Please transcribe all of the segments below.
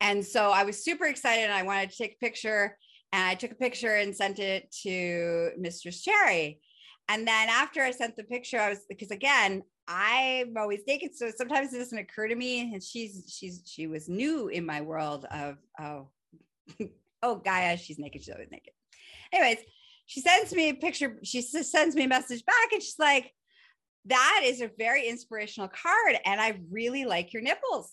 And so I was super excited and I wanted to take a picture. And I took a picture and sent it to Mistress Cherry. And then after I sent the picture, I was because again, I'm always naked. So sometimes it doesn't occur to me. And she's she's she was new in my world of oh, oh Gaia, she's naked, she's always naked. Anyways, she sends me a picture, she sends me a message back, and she's like, that is a very inspirational card. And I really like your nipples.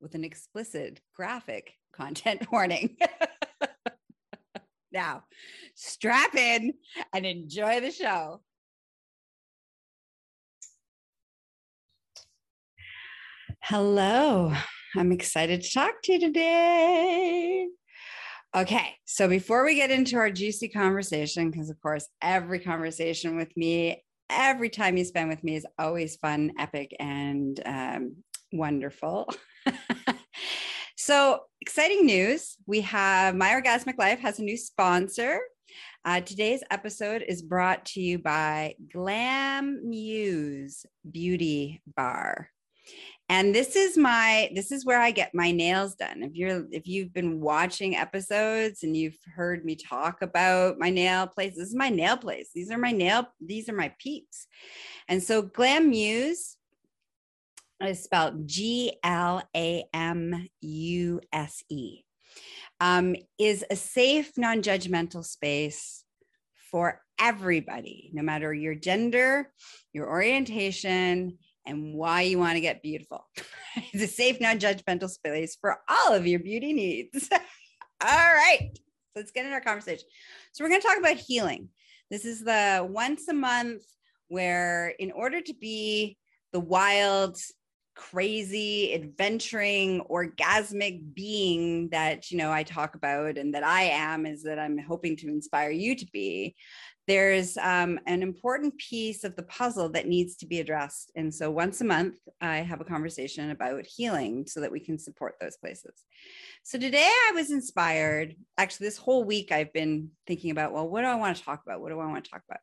with an explicit graphic content warning. now, strap in and enjoy the show. Hello, I'm excited to talk to you today. Okay, so before we get into our juicy conversation, because of course, every conversation with me, every time you spend with me is always fun, epic, and um, wonderful. so exciting news. We have My Orgasmic Life has a new sponsor. Uh, today's episode is brought to you by Glam Muse Beauty Bar. And this is my this is where I get my nails done. If you're if you've been watching episodes and you've heard me talk about my nail place, this is my nail place. These are my nail these are my peeps. And so Glam Muse is spelled G L A M U S E, um, is a safe, non judgmental space for everybody, no matter your gender, your orientation, and why you want to get beautiful. it's a safe, non judgmental space for all of your beauty needs. all right, let's get into our conversation. So, we're going to talk about healing. This is the once a month where, in order to be the wild, crazy, adventuring, orgasmic being that, you know, I talk about and that I am is that I'm hoping to inspire you to be there's um, an important piece of the puzzle that needs to be addressed. And so once a month, I have a conversation about healing so that we can support those places. So today I was inspired. Actually, this whole week I've been thinking about, well, what do I want to talk about? What do I want to talk about?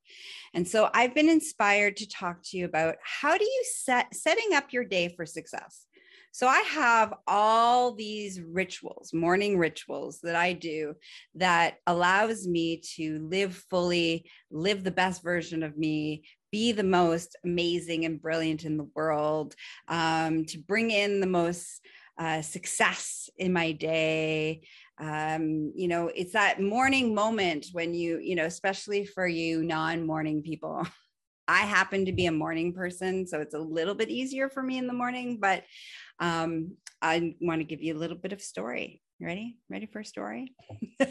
And so I've been inspired to talk to you about how do you set setting up your day for success? So I have all these rituals, morning rituals that I do that allows me to live fully, live the best version of me, be the most amazing and brilliant in the world, um, to bring in the most uh, success in my day. Um, you know, it's that morning moment when you, you know, especially for you non morning people. I happen to be a morning person, so it's a little bit easier for me in the morning, but um, I want to give you a little bit of story. ready? Ready for a story?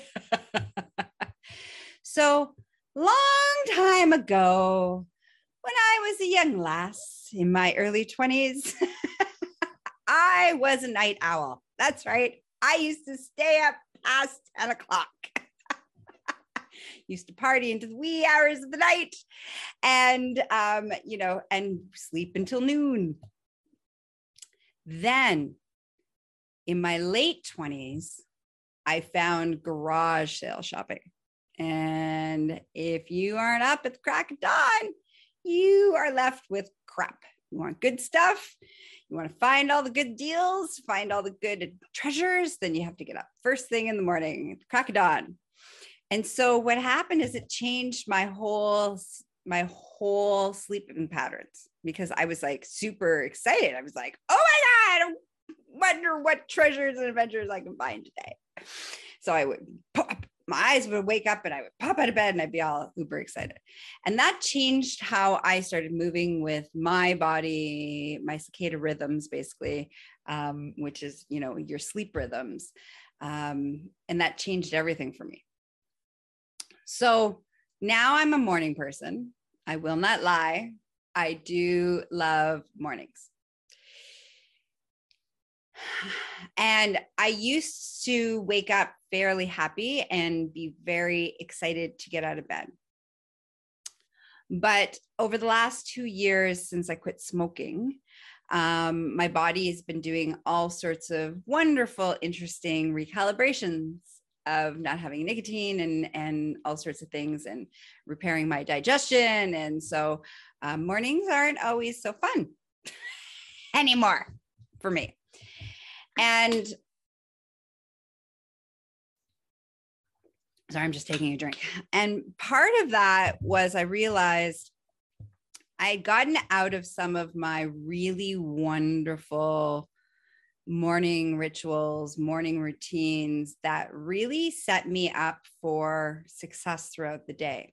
so, long time ago, when I was a young lass in my early 20s, I was a night owl. That's right. I used to stay up past 10 o'clock used to party into the wee hours of the night and um, you know and sleep until noon then in my late 20s i found garage sale shopping. And if you aren't up at the crack of dawn you are left with crap. You want good stuff. You want to find all the good deals find all the good treasures then you have to get up first thing in the morning crack of dawn. And so what happened is it changed my whole my whole sleeping patterns because I was like super excited. I was like, "Oh my god, wonder what treasures and adventures I can find today. So I would pop, my eyes would wake up and I would pop out of bed and I'd be all uber excited. And that changed how I started moving with my body, my circadian rhythms, basically, um, which is, you know, your sleep rhythms. Um, and that changed everything for me. So now I'm a morning person. I will not lie. I do love mornings. And I used to wake up fairly happy and be very excited to get out of bed. But over the last two years since I quit smoking, um, my body has been doing all sorts of wonderful, interesting recalibrations of not having nicotine and and all sorts of things and repairing my digestion and so um, mornings aren't always so fun anymore for me and sorry i'm just taking a drink and part of that was i realized i had gotten out of some of my really wonderful morning rituals, morning routines that really set me up for success throughout the day.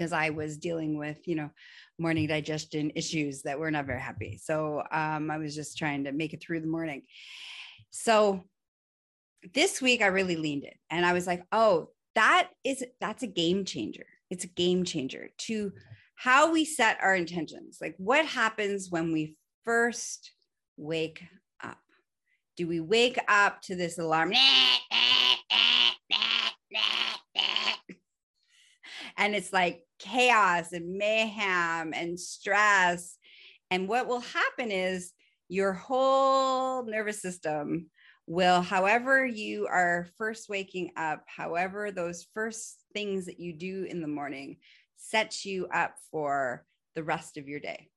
Because I was dealing with, you know, morning digestion issues that were not very happy. So um, I was just trying to make it through the morning. So this week I really leaned in and I was like, oh, that is that's a game changer. It's a game changer to how we set our intentions. Like what happens when we first wake up? do we wake up to this alarm? And it's like chaos and mayhem and stress. And what will happen is your whole nervous system will, however, you are first waking up, however, those first things that you do in the morning sets you up for the rest of your day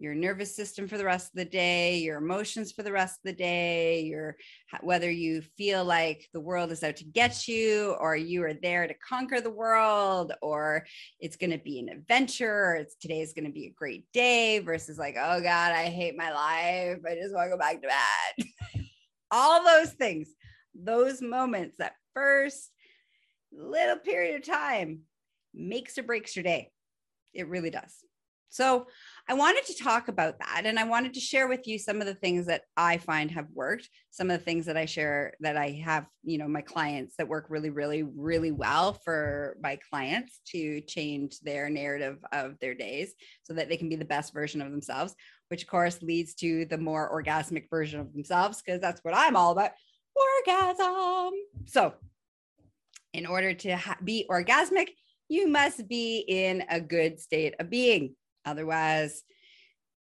your nervous system for the rest of the day, your emotions for the rest of the day, your whether you feel like the world is out to get you or you are there to conquer the world or it's going to be an adventure or it's today is going to be a great day versus like oh god, I hate my life. I just want to go back to bed. All those things. Those moments that first little period of time makes or breaks your day. It really does. So I wanted to talk about that. And I wanted to share with you some of the things that I find have worked, some of the things that I share that I have, you know, my clients that work really, really, really well for my clients to change their narrative of their days so that they can be the best version of themselves, which of course leads to the more orgasmic version of themselves, because that's what I'm all about orgasm. So, in order to ha- be orgasmic, you must be in a good state of being. Otherwise,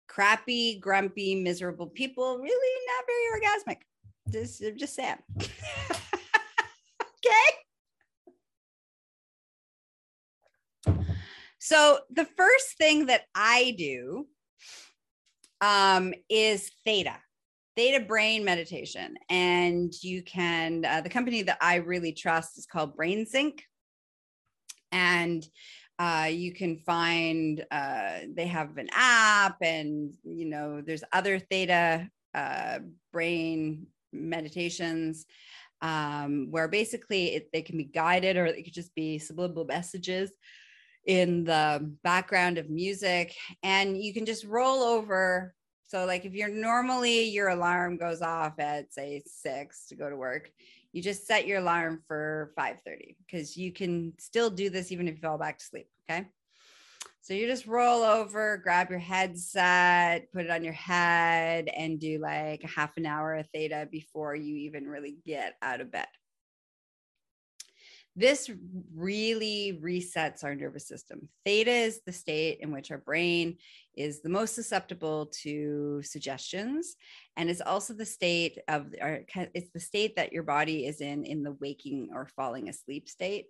crappy, grumpy, miserable people really not very orgasmic. Just, just saying. okay. So the first thing that I do um, is theta, theta brain meditation. And you can, uh, the company that I really trust is called Brain Sync. And uh, you can find uh, they have an app and you know there's other theta uh, brain meditations um, where basically it, they can be guided or it could just be subliminal messages in the background of music. And you can just roll over. So like if you're normally your alarm goes off at say six to go to work you just set your alarm for 5:30 because you can still do this even if you fall back to sleep. Okay. So you just roll over, grab your headset, put it on your head, and do like half an hour of theta before you even really get out of bed. This really resets our nervous system. Theta is the state in which our brain is the most susceptible to suggestions and it's also the state of our it's the state that your body is in in the waking or falling asleep state.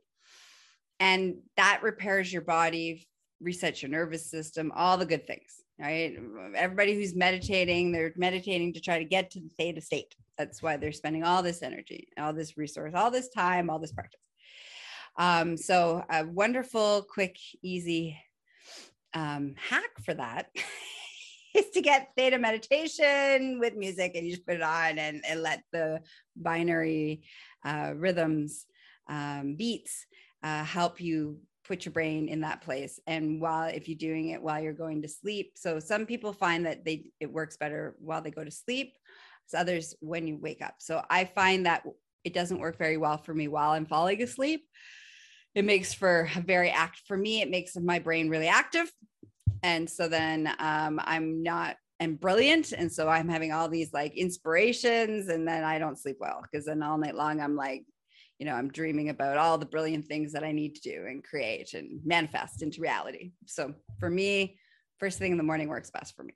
And that repairs your body resets your nervous system all the good things right? Everybody who's meditating they're meditating to try to get to the theta state. That's why they're spending all this energy all this resource all this time all this practice um, so a wonderful quick easy um, hack for that is to get theta meditation with music and you just put it on and, and let the binaural uh, rhythms, um, beats uh, help you put your brain in that place. And while if you're doing it while you're going to sleep so some people find that they it works better while they go to sleep so others when you wake up. So i find that it doesn't work very well for me while i'm falling asleep it makes for very act for me it makes my brain really active and so then um, i'm not and brilliant and so i'm having all these like inspirations and then i don't sleep well because then all night long i'm like you know, I'm dreaming about all the brilliant things that I need to do and create and manifest into reality. So for me, first thing in the morning works best for me.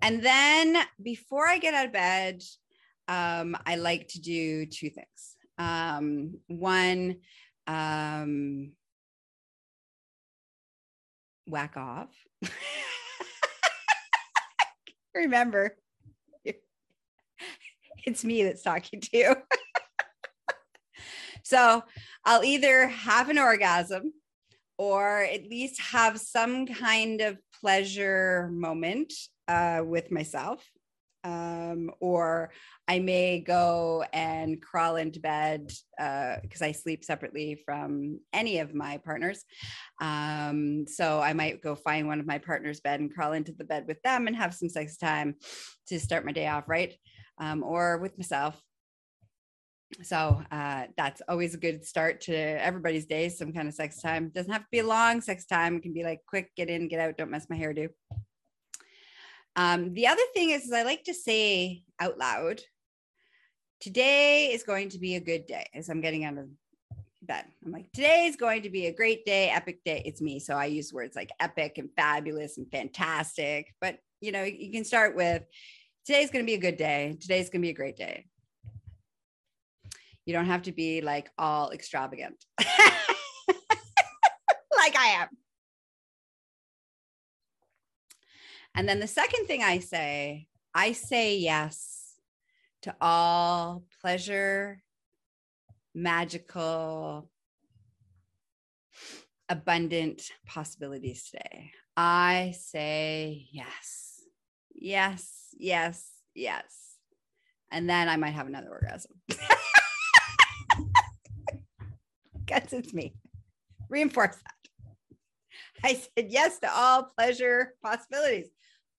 And then before I get out of bed, um, I like to do two things. Um, one, um, whack off. Remember, it's me that's talking to you. So I'll either have an orgasm or at least have some kind of pleasure moment uh, with myself. Um, or I may go and crawl into bed because uh, I sleep separately from any of my partners. Um, so I might go find one of my partner's bed and crawl into the bed with them and have some sex time to start my day off right, um, or with myself. So uh, that's always a good start to everybody's day some kind of sex time. Doesn't have to be long sex time. It can be like quick get in get out don't mess my hair do um, the other thing is, is i like to say out loud today is going to be a good day as i'm getting out of bed. I'm like today is going to be a great day epic day. It's me so i use words like epic and fabulous and fantastic but you know you can start with today's going to be a good day. Today's going to be a great day. You don't have to be like all extravagant. Like I am. And then the second thing I say, I say yes to all pleasure, magical, abundant possibilities today. I say yes, yes, yes, yes. And then I might have another orgasm. Guess it's me. Reinforce that. I said yes to all pleasure possibilities.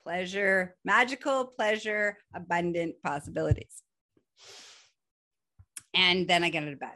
Pleasure, magical pleasure, abundant possibilities. And then I get out of bed.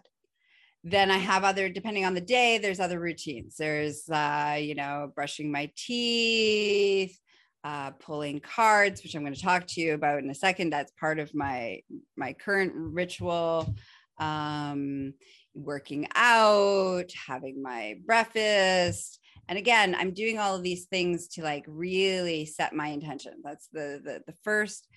Then I have other, depending on the day, there's other routines. There's, uh, you know, brushing my teeth, uh, pulling cards, which I'm going to talk to you about in a second. That's part of my my current ritual. Um, working out, having my breakfast. And again, I'm doing all of these things to like really set my intention. That's the the, the first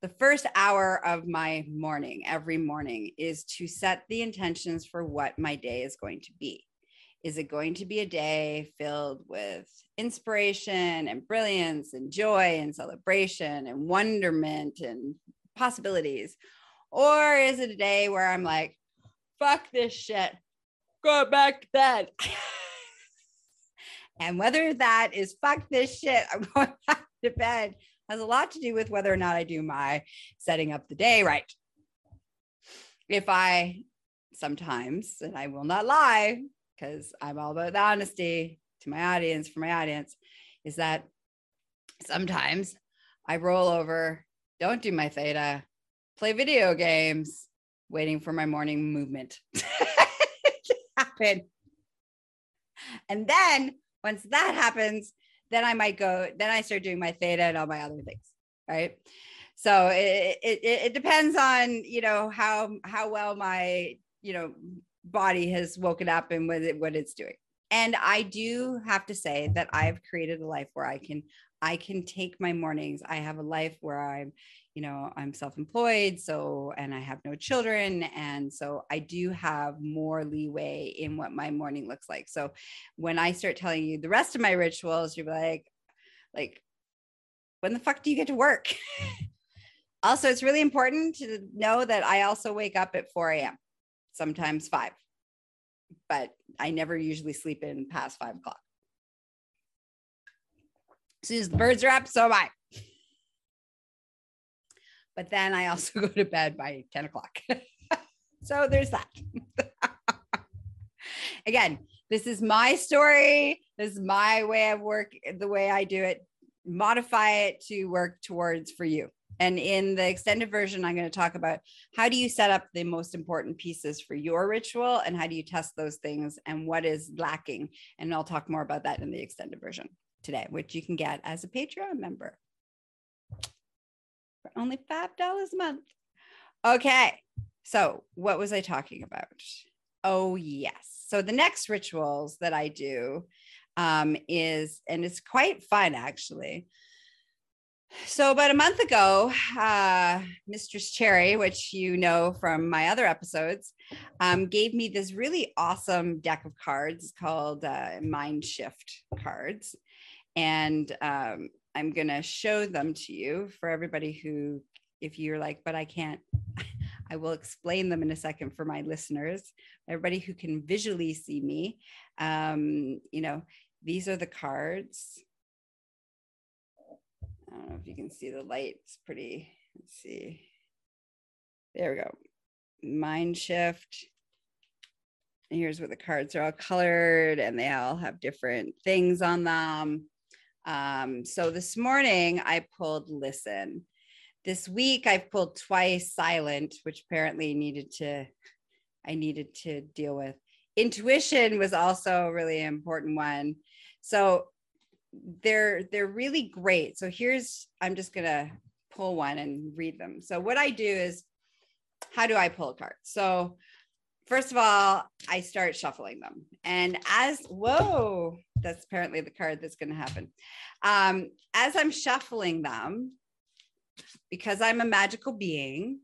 the first hour of my morning every morning is to set the intentions for what my day is going to be. Is it going to be a day filled with inspiration and brilliance and joy and celebration and wonderment and possibilities? Or is it a day where I'm like, fuck this shit. Go back to bed. and whether that is fuck this shit, I'm going back to bed, has a lot to do with whether or not I do my setting up the day right. If I sometimes, and I will not lie, because I'm all about the honesty to my audience, for my audience, is that sometimes I roll over, don't do my theta, play video games, waiting for my morning movement to happen. And then once that happens, then I might go, then I start doing my theta and all my other things. Right. So it, it, it depends on, you know, how, how well my, you know, body has woken up and what, it, what it's doing. And I do have to say that I've created a life where I can, I can take my mornings. I have a life where I'm, you know, I'm self employed. So, and I have no children. And so I do have more leeway in what my morning looks like. So when I start telling you the rest of my rituals, you're like, like, when the fuck do you get to work? also, it's really important to know that I also wake up at 4 a.m., sometimes five, but I never usually sleep in past five o'clock. As soon as the birds are up, so am I. But then I also go to bed by 10 o'clock. so there's that. Again, this is my story. This is my way of work, the way I do it. Modify it to work towards for you. And in the extended version, I'm going to talk about how do you set up the most important pieces for your ritual and how do you test those things and what is lacking. And I'll talk more about that in the extended version today, which you can get as a Patreon member for only $5 a month. Okay. So, what was I talking about? Oh, yes. So, the next rituals that I do um, is, and it's quite fun actually. So, about a month ago, uh, Mistress Cherry, which you know from my other episodes, um, gave me this really awesome deck of cards called uh, Mind Shift cards. And um, I'm going to show them to you for everybody who, if you're like, but I can't, I will explain them in a second for my listeners, everybody who can visually see me. Um, you know, these are the cards. I don't know if you can see the light. It's pretty, let's see. There we go. Mind shift. Here's what the cards are all colored and they all have different things on them. Um, so this morning I pulled listen. This week I've pulled twice silent, which apparently needed to, I needed to deal with. Intuition was also a really important one. So they're they're really great. So here's I'm just gonna pull one and read them. So what I do is how do I pull a card? So first of all, I start shuffling them. And as, whoa, that's apparently the card that's going to happen. Um, as I'm shuffling them, because I'm a magical being,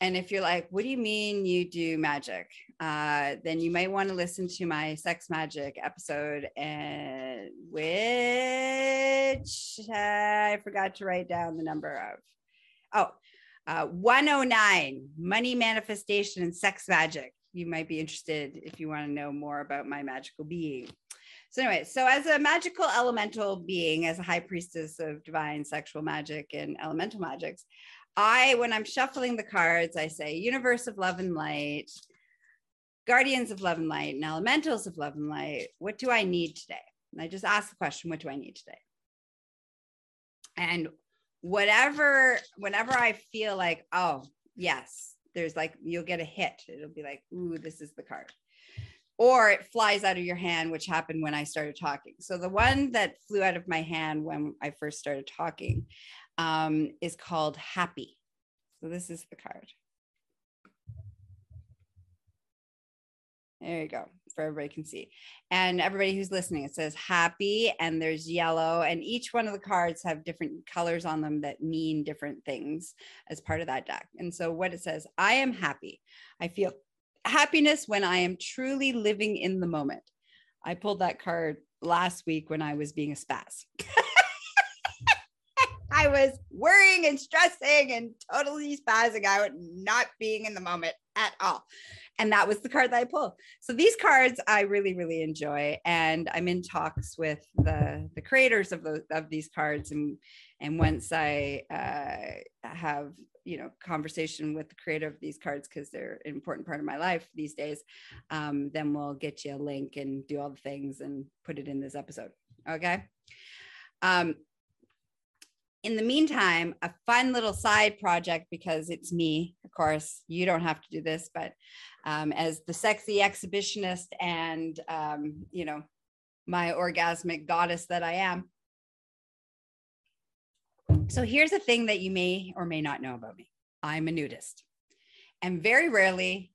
and if you're like, what do you mean you do magic? Uh, then you might want to listen to my sex magic episode, and which uh, I forgot to write down the number of. Oh, uh, 109 money manifestation and sex magic you might be interested if you want to know more about my magical being. So, anyway, so as a magical elemental being, as a high priestess of divine sexual magic and elemental magics, I, when I'm shuffling the cards, I say universe of love and light, guardians of love and light, and elementals of love and light. What do I need today? And I just ask the question, what do I need today? And whatever, whenever I feel like, oh, yes, there's like you'll get a hit. It'll be like, ooh, this is the card. Or it flies out of your hand, which happened when I started talking. So the one that flew out of my hand when I first started talking um, is called Happy. So this is the card. There you go, for everybody can see. And everybody who's listening, it says happy and there's yellow. And each one of the cards have different colors on them that mean different things as part of that deck. And so what it says, I am happy. I feel happiness when I am truly living in the moment. I pulled that card last week when I was being a spaz. I was worrying and stressing and totally spazzing out, not being in the moment at all and that was the card that I pulled. So these cards I really really enjoy, and I'm in talks with the the creators of those of these cards, and and once I uh, have you know conversation with the creator of these cards because they're an important part of my life these days, um, then we'll get you a link and do all the things and put it in this episode. Okay. Um, in the meantime, a fun little side project because it's me, of course, you don't have to do this, but um, as the sexy exhibitionist and, um, you know, my orgasmic goddess that I am. So here's a thing that you may or may not know about me I'm a nudist. And very rarely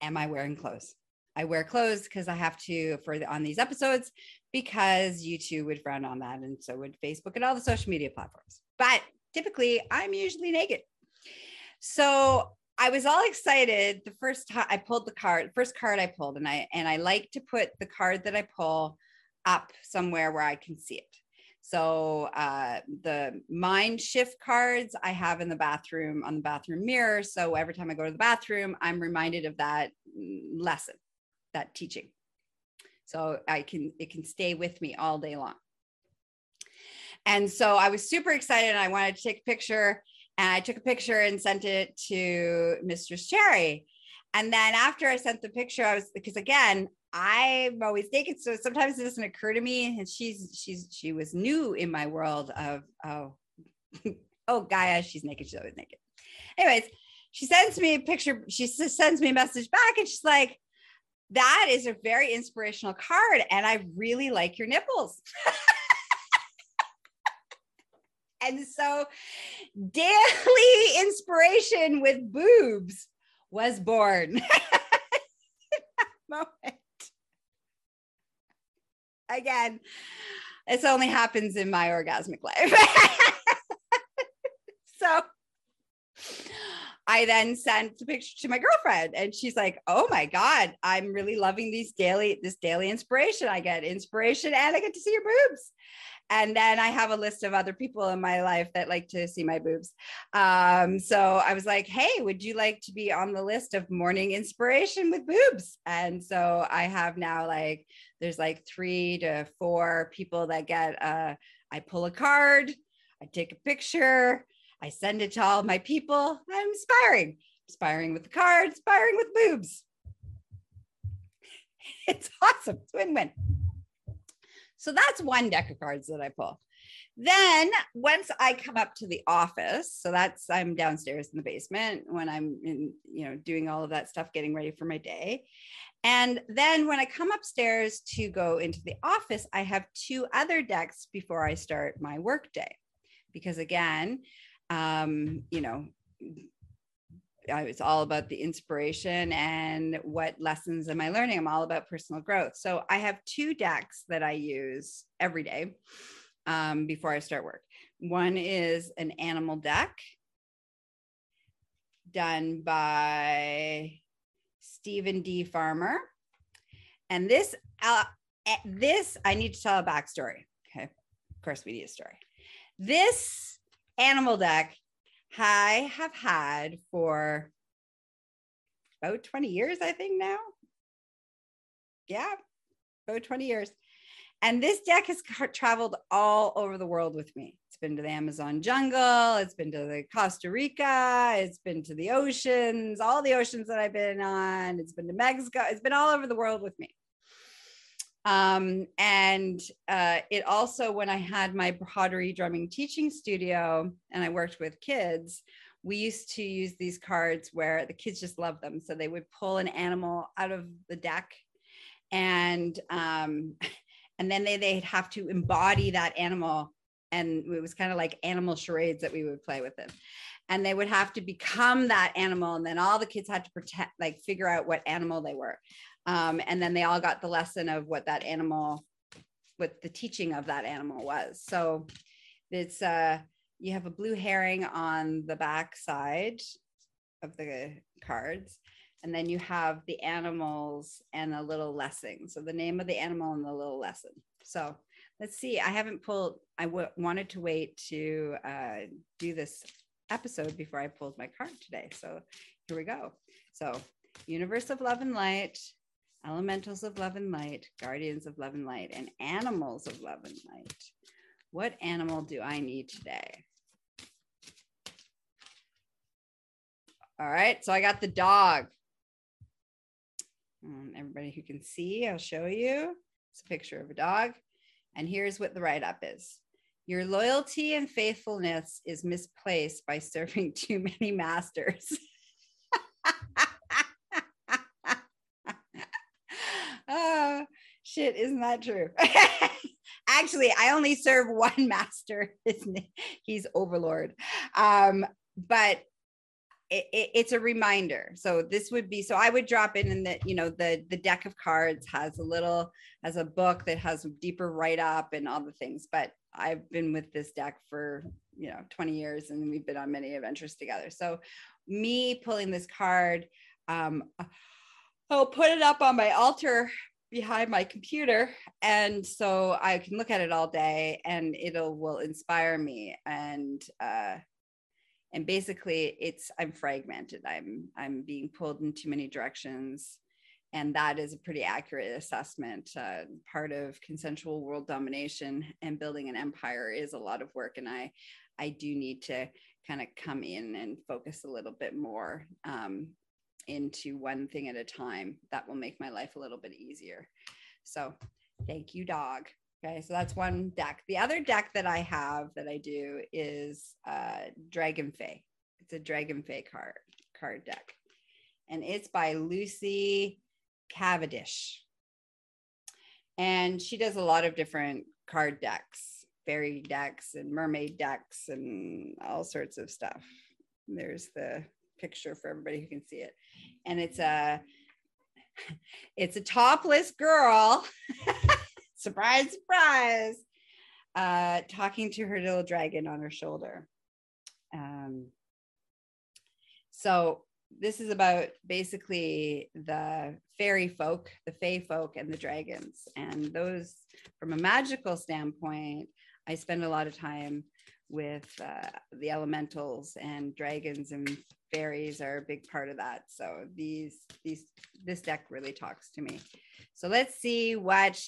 am I wearing clothes. I wear clothes because I have to for the, on these episodes because YouTube would frown on that, and so would Facebook and all the social media platforms. But typically, I'm usually naked. So I was all excited the first time I pulled the card, first card I pulled, and I and I like to put the card that I pull up somewhere where I can see it. So uh, the mind shift cards I have in the bathroom on the bathroom mirror. So every time I go to the bathroom, I'm reminded of that lesson, that teaching. So I can it can stay with me all day long. And so I was super excited and I wanted to take a picture. And I took a picture and sent it to Mistress Cherry. And then after I sent the picture, I was because again, I'm always naked. So sometimes it doesn't occur to me. And she's she's she was new in my world of oh, oh Gaia, she's naked, she's always naked. Anyways, she sends me a picture, she sends me a message back, and she's like, that is a very inspirational card. And I really like your nipples. and so daily inspiration with boobs was born. moment. Again, this only happens in my orgasmic life. so I then sent the picture to my girlfriend and she's like, "Oh my god, I'm really loving these daily this daily inspiration. I get inspiration and I get to see your boobs." And then I have a list of other people in my life that like to see my boobs. Um, so I was like, "Hey, would you like to be on the list of morning inspiration with boobs?" And so I have now like there's like 3 to 4 people that get uh I pull a card, I take a picture, I send it to all my people. I'm inspiring, inspiring with the card, inspiring with boobs. It's awesome. It's win-win. So that's one deck of cards that I pull. Then once I come up to the office, so that's I'm downstairs in the basement when I'm in, you know, doing all of that stuff, getting ready for my day. And then when I come upstairs to go into the office, I have two other decks before I start my work day. Because again, um, you know, it's all about the inspiration and what lessons am I learning. I'm all about personal growth. So I have two decks that I use every day um, before I start work. One is an animal deck done by Steven D. Farmer. And this, uh, eh, this I need to tell a backstory. Okay, of course we need a story. This animal deck I have had for about 20 years, I think now. Yeah, about 20 years. And this deck has traveled all over the world with me. Been to the Amazon jungle, it's been to the Costa Rica, it's been to the oceans, all the oceans that I've been on, it's been to Mexico, it's been all over the world with me. Um, and uh, it also, when I had my pottery drumming teaching studio and I worked with kids, we used to use these cards where the kids just love them. So they would pull an animal out of the deck and um, and then they, they'd have to embody that animal. And it was kind of like animal charades that we would play with them. And they would have to become that animal and then all the kids had to protect like figure out what animal they were. Um, and then they all got the lesson of what that animal what the teaching of that animal was. So it's uh you have a blue herring on the back side of the cards and then you have the animals and a little lesson. So the name of the animal and the little lesson. So let's see i haven't pulled I w- wanted to wait to uh, do this episode before i pulled my card today so here we go so universe of love and light elementals of love and light, guardians of love and light, and animals of love and light. What animal do I need today? All right, so I got the dog. Um, everybody who can see, I'll show you. It's a picture of a dog. And here's what the write up is Your loyalty and faithfulness is misplaced by serving too many masters. oh, shit, isn't that true? Actually, I only serve one master. He's overlord. Um, but it, it, it's a reminder. So this would be so I would drop in and that you know the the deck of cards has a little has a book that has deeper write up and all the things. But I've been with this deck for you know 20 years and we've been on many adventures together. So me pulling this card, um, I'll put it up on my altar behind my computer and so i can look at it all day and it'll will inspire me and uh and basically it's i'm fragmented i'm i'm being pulled in too many directions and that is a pretty accurate assessment. Uh, part of consensual world domination and building an empire is a lot of work, and I, I do need to kind of come in and focus a little bit more um, into one thing at a time. That will make my life a little bit easier. So, thank you, dog. Okay, so that's one deck. The other deck that I have that I do is uh, Dragon Fae. It's a Dragon Fae card card deck, and it's by Lucy Cavendish. And she does a lot of different card decks, fairy decks, and mermaid decks, and all sorts of stuff. There's the picture for everybody who can see it, and it's a it's a topless girl. surprise, surprise, uh, talking to her little dragon on her shoulder. Um, so this is about basically the fairy folk, the fae folk, and the dragons. And those, from a magical standpoint, I spend a lot of time with uh, the elementals and dragons and fairies are a big part of that. So these these this deck really talks to me. So let's see what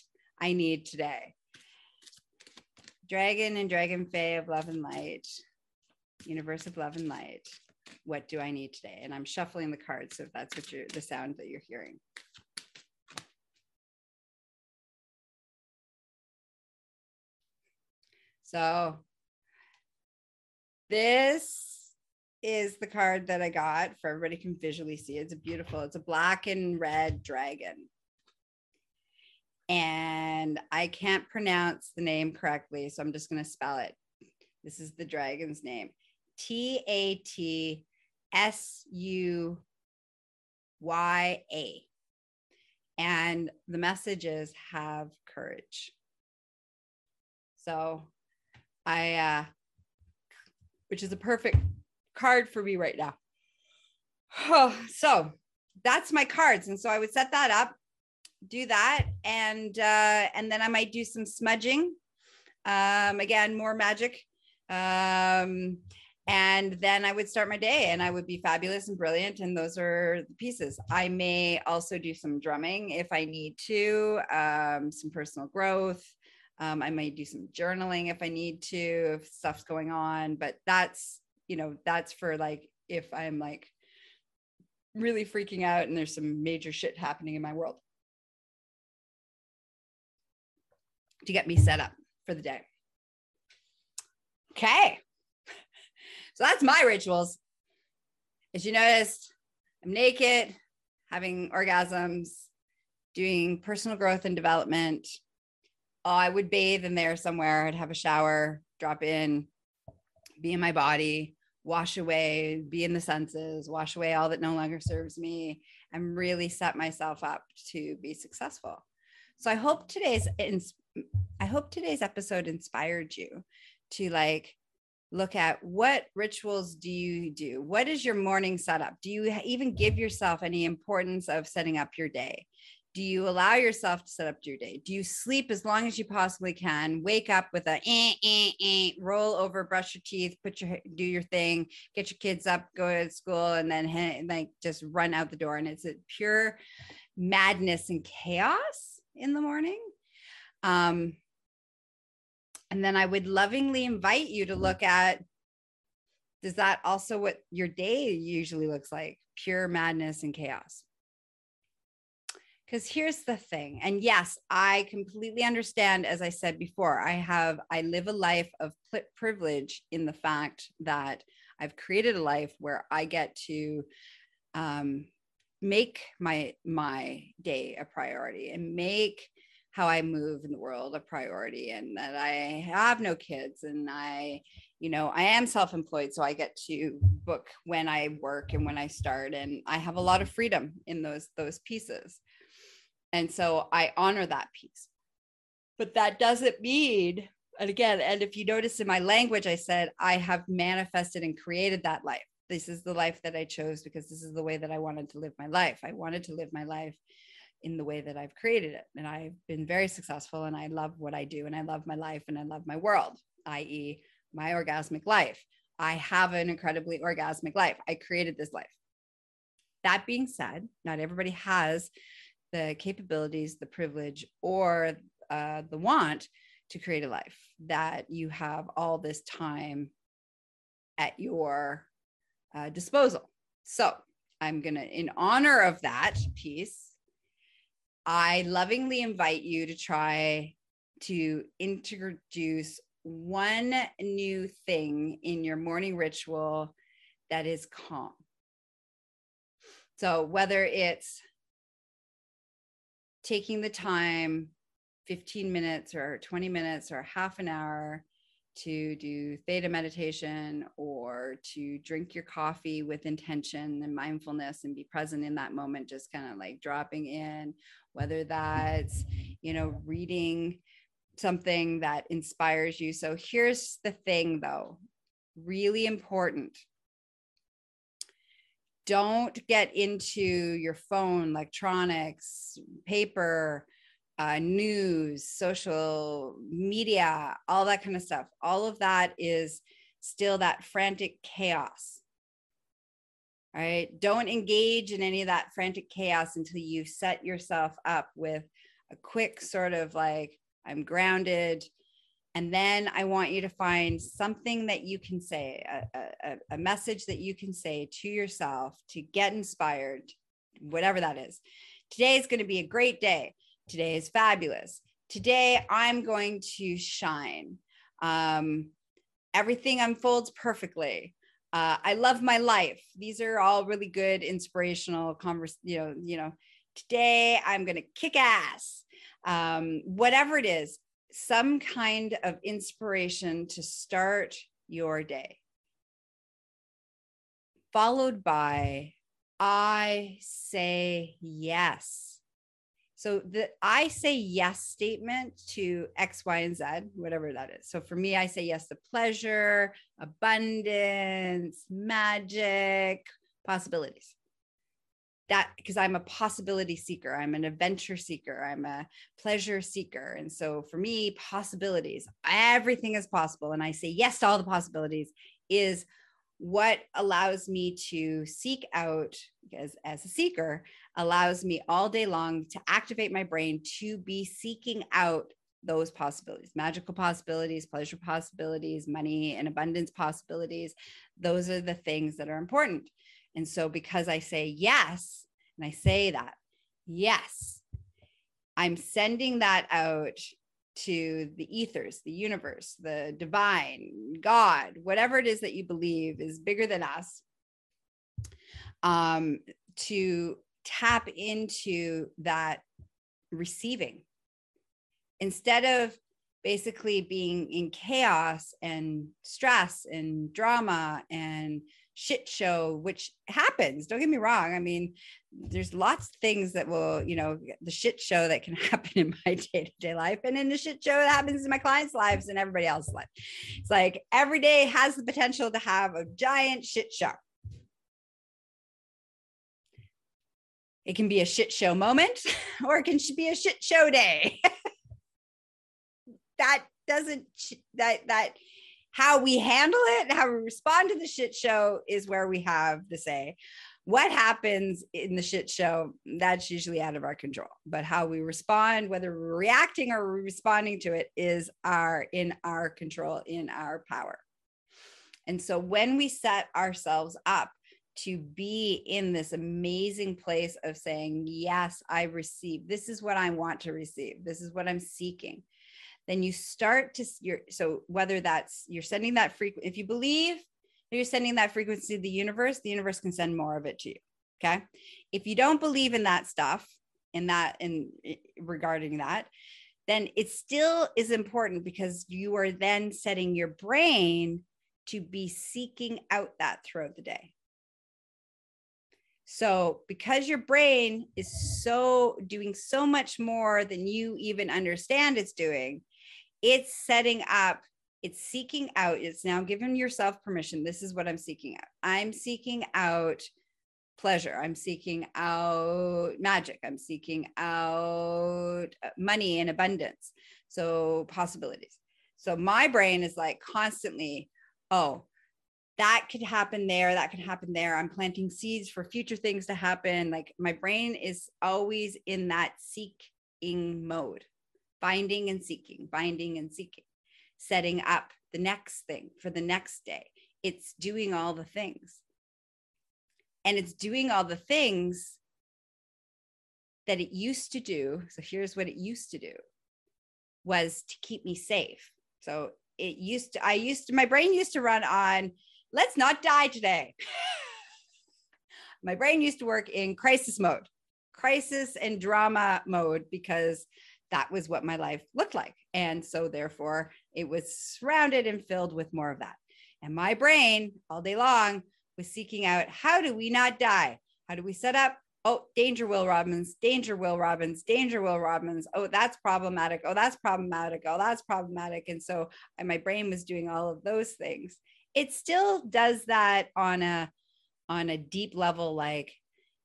I need today. Dragon and Dragon Fae of Love and Light, Universe of Love and Light. What do I need today? And I'm shuffling the cards if that's what you're the sound that you're hearing. So this is the card that I got for everybody can visually see. It's a beautiful, it's a black and red dragon. And I can't pronounce the name correctly, so I'm just going to spell it. This is the dragon's name T A T S U Y A. And the message is have courage. So I, uh, which is a perfect card for me right now. Oh, so that's my cards. And so I would set that up, do that, and uh, and then I might do some smudging. Um, again, more magic. Um, and then I would start my day and I would be fabulous and brilliant. And those are the pieces. I may also do some drumming if I need to, um, some personal growth. Um, I might do some journaling if I need to, if stuff's going on. But that's you know, that's for like if I'm like really freaking out and there's some major shit happening in my world to get me set up for the day. Okay. So that's my rituals. As you noticed, I'm naked, having orgasms, doing personal growth and development. Oh, I would bathe in there somewhere. I'd have a shower, drop in, be in my body, wash away, be in the senses, wash away all that no longer serves me, and really set myself up to be successful. So I hope today's I hope today's episode inspired you to like look at what rituals do you do? What is your morning setup? Do you even give yourself any importance of setting up your day? do you allow yourself to set up your day do you sleep as long as you possibly can wake up with a eh, eh, eh, roll over brush your teeth put your do your thing get your kids up go to school and then like just run out the door and it's a pure madness and chaos in the morning um and then i would lovingly invite you to look at does that also what your day usually looks like? Pure madness and chaos. Because here's the thing and yes i completely understand as i said before i have i live a life of privilege in the fact that i've created a life where i get to um, make my my day a priority and make how i move in the world a priority and that i have no kids and i you know i am self-employed so i get to book when i work and when i start and i have a lot of freedom in those those pieces and so I honor that piece. But that doesn't mean, and again, and if you notice in my language, I said, I have manifested and created that life. This is the life that I chose because this is the way that I wanted to live my life. I wanted to live my life in the way that I've created it. And I've been very successful and I love what I do and I love my life and I love my world, i.e., my orgasmic life. I have an incredibly orgasmic life. I created this life. That being said, not everybody has the capabilities, the privilege, or uh, the want to create a life that you have all this time at your uh, disposal. So I'm going to, in honor of that piece, I lovingly invite you to try to introduce one new thing in your morning ritual that is calm. So, whether it's taking the time 15 minutes or 20 minutes or half an hour to do theta meditation or to drink your coffee with intention and mindfulness and be present in that moment just kind of like dropping in whether that's you know reading something that inspires you. So here's the thing though really important. Don't get into your phone electronics paper uh, news, social media, all that kind of stuff. All of that is still that frantic chaos. All right. Don't engage in any of that frantic chaos until you set yourself up with a quick sort of like, I'm grounded. And then I want you to find something that you can say, a, a, a message that you can say to yourself to get inspired, whatever that is. Today is going to be a great day. Today is fabulous. Today, I'm going to shine. Um, everything unfolds perfectly. Uh, I love my life. These are all really good inspirational convers. You know, you know. Today, I'm going to kick ass. Um, whatever it is, some kind of inspiration to start your day, followed by I say yes so the I say yes statement to X, Y, and Z, whatever that is. So for me, I say yes to pleasure, abundance, magic, possibilities. That because I'm a possibility seeker, I'm an adventure seeker, I'm a pleasure seeker. And so for me, possibilities, everything is possible. And I say yes to all the possibilities is what allows me to seek out as, as a seeker allows me all day long to activate my brain to be seeking out those possibilities magical possibilities pleasure possibilities money and abundance possibilities. Those are the things that are important. And so because i say yes and i say that yes i'm sending that out to the ethers, the universe, the divine, God, whatever it is that you believe is bigger than us, um, to tap into that receiving. Instead of basically being in chaos and stress and drama and shit show which happens don't get me wrong. I mean there's lots of things that will you know the shit show that can happen in my day-to-day life and in the shit show that happens in my clients lives and everybody else's life. It's like every day has the potential to have a giant shit show it can be a shit show moment or it can be a shit show day that doesn't that that how we handle it, how we respond to the shit show is where we have the say. What happens in the shit show, that's usually out of our control. But how we respond, whether we're reacting or responding to it, is our in our control, in our power. And so when we set ourselves up to be in this amazing place of saying, Yes, I receive. This is what I want to receive. This is what I'm seeking then you start to your so whether that's you're sending that frequency if you believe you're sending that frequency to the universe the universe can send more of it to you okay if you don't believe in that stuff in that in regarding that then it still is important because you are then setting your brain to be seeking out that throughout the day so, because your brain is so doing so much more than you even understand it's doing, it's setting up it's seeking out it's now giving yourself permission this is what i'm seeking out. I'm seeking out pleasure i'm seeking out magic i'm seeking out uh, money and abundance so possibilities. So my brain is like constantly oh that could happen there that could happen there. I'm planting seeds for future things to happen. Like my brain is always in that seeking mode finding and seeking finding and seeking setting up the next thing for the next day. It's doing all the things. And it's doing all the things that it used to do. So here's what it used to do was to keep me safe. So it used to i used to my brain used to run on let's not die today. My brain used to work in crisis mode, crisis and drama mode, because that was what my life looked like. And so, therefore, it was surrounded and filled with more of that. And my brain all day long was seeking out how do we not die? How do we set up? Oh, danger, Will Robinson, danger, Will Robinson, danger, Will Robinson. Oh, that's problematic. Oh, that's problematic. Oh, that's problematic. And so my brain was doing all of those things it still does that on a on a deep level like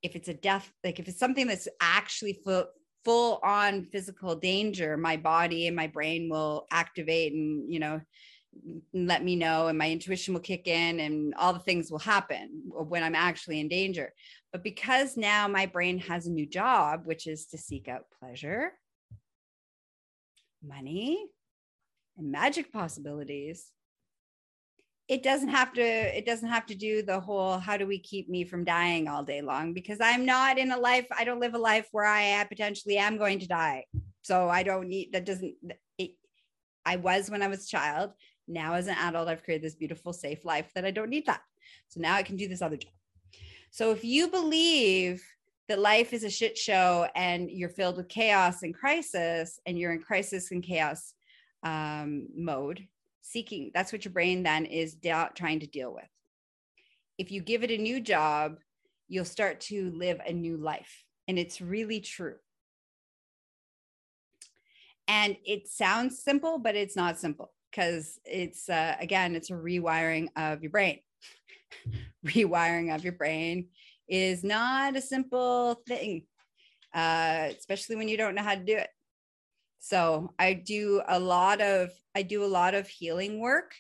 if it's a death like if it's something that's actually full full on physical danger my body and my brain will activate and you know let me know and my intuition will kick in and all the things will happen when i'm actually in danger. But because now my brain has a new job which is to seek out pleasure money and magic possibilities it doesn't have to it doesn't have to do the whole how do we keep me from dying all day long? because i'm not in a life i don't live a life where i potentially am going to die. So i don't need that doesn't it, i was when i was a child. Now as an adult i've created this beautiful safe life that i don't need that. So now i can do this other job. So if you believe that life is a shit show and you're filled with chaos and crisis and you're in crisis and chaos um, mode seeking that's what your brain then is de- trying to deal with. If you give it a new job you'll start to live a new life and it's really true. And it sounds simple but it's not simple because it's uh, again it's a rewiring of your brain. Rewiring of your brain is not a simple thing uh, especially when you don't know how to do it so I do a lot of I do a lot of healing work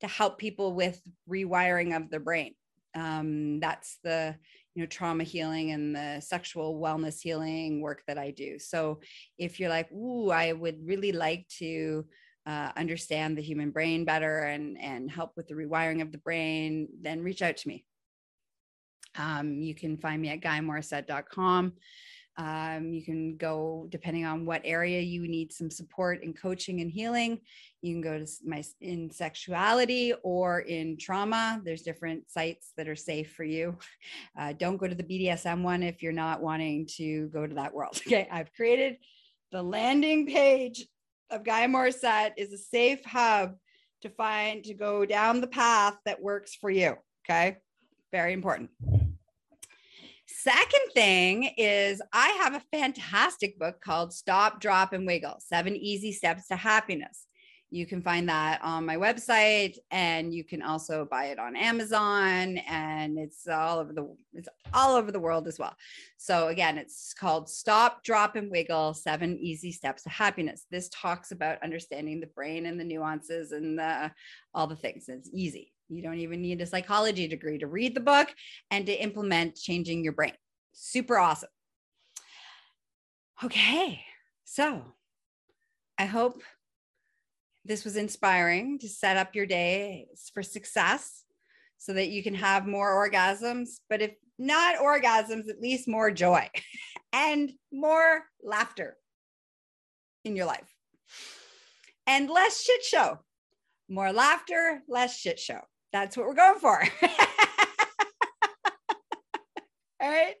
to help people with rewiring of their brain. Um, that's the you know trauma healing and the sexual wellness healing work that I do. So if you're like, ooh, I would really like to uh, understand the human brain better and and help with the rewiring of the brain, then reach out to me. Um, you can find me at gaiamorissette.com. Um, you can go depending on what area you need some support in coaching and healing. You can go to my in sexuality or in trauma. There's different sites that are safe for you. Uh, don't go to the BDSM one if you're not wanting to go to that world. Okay, I've created the landing page of Gaia Morissette is a safe hub to find to go down the path that works for you. Okay, very important. Second thing is, I have a fantastic book called Stop, Drop, and Wiggle Seven Easy Steps to Happiness. You can find that on my website and you can also buy it on Amazon and it's all over the it's all over the world as well. So again, it's called Stop, Drop and Wiggle: 7 Easy Steps to Happiness. This talks about understanding the brain and the nuances and the, all the things. It's easy. You don't even need a psychology degree to read the book and to implement changing your brain. Super awesome. Okay. So I hope this was inspiring to set up your day for success so that you can have more orgasms. But if not orgasms, at least more joy and more laughter in your life and less shit show. More laughter, less shit show that's what we're going for. All right.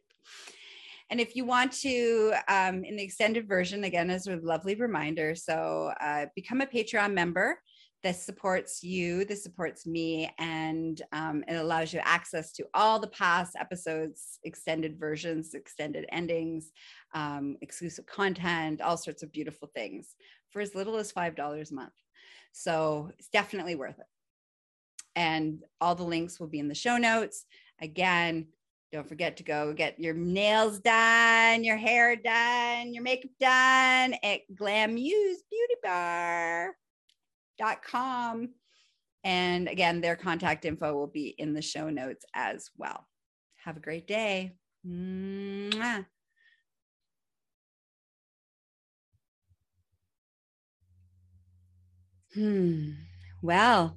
And if you want to, um, in the extended version, again, as a lovely reminder, so uh, become a Patreon member. This supports you, this supports me, and um, it allows you access to all the past episodes, extended versions, extended endings, um, exclusive content, all sorts of beautiful things for as little as $5 a month. So it's definitely worth it and all the links will be in the show notes. Again, don't forget to go get your nails done, your hair done, your makeup done at glammusebeautybar.com And again, their contact info will be in the show notes as well. Have a great day. Mwah. Hmm. Well,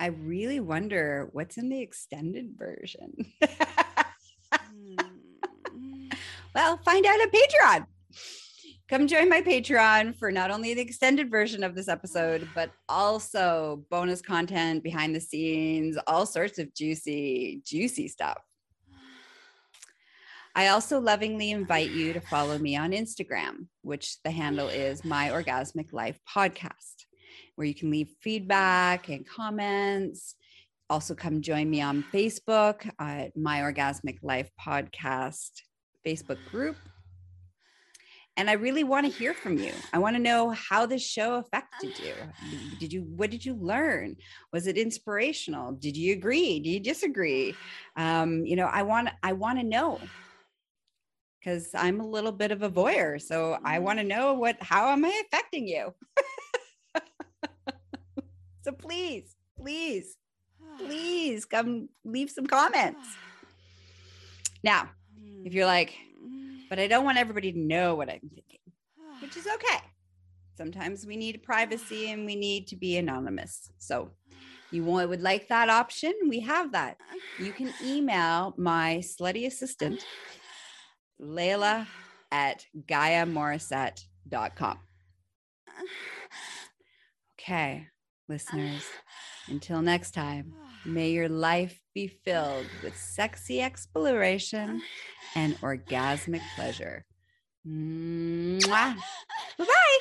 I really wonder what's in the extended version. Hmm. well, find out at Patreon. Come join my Patreon for not only the extended version of this episode, but also bonus content behind the scenes, all sorts of juicy, juicy stuff. I also lovingly invite you to follow me on Instagram, which the handle is My Orgasmic Life Podcast, where you can leave feedback and comments. Also, come join me on Facebook at My Orgasmic Life Podcast Facebook group and I really want to hear from you. I want to know how this show affected you. Did you what did you learn? Was it inspirational? Did you agree? Do you disagree? Um, you know, I want I want to know because I'm a little bit of a voyeur, so I want to know what how am I affecting you? so please, please, please come leave some comments. Now, if you're like, hmm. but I don't want everybody to know what I'm thinking, which is okay. Sometimes we need privacy and we need to be anonymous. So, you want, would like that option? We have that. You can email my slutty assistant, Layla at GaiaMorissette.com. Okay, listeners, until next time, may your life be filled with sexy exploration and orgasmic pleasure. Bye bye.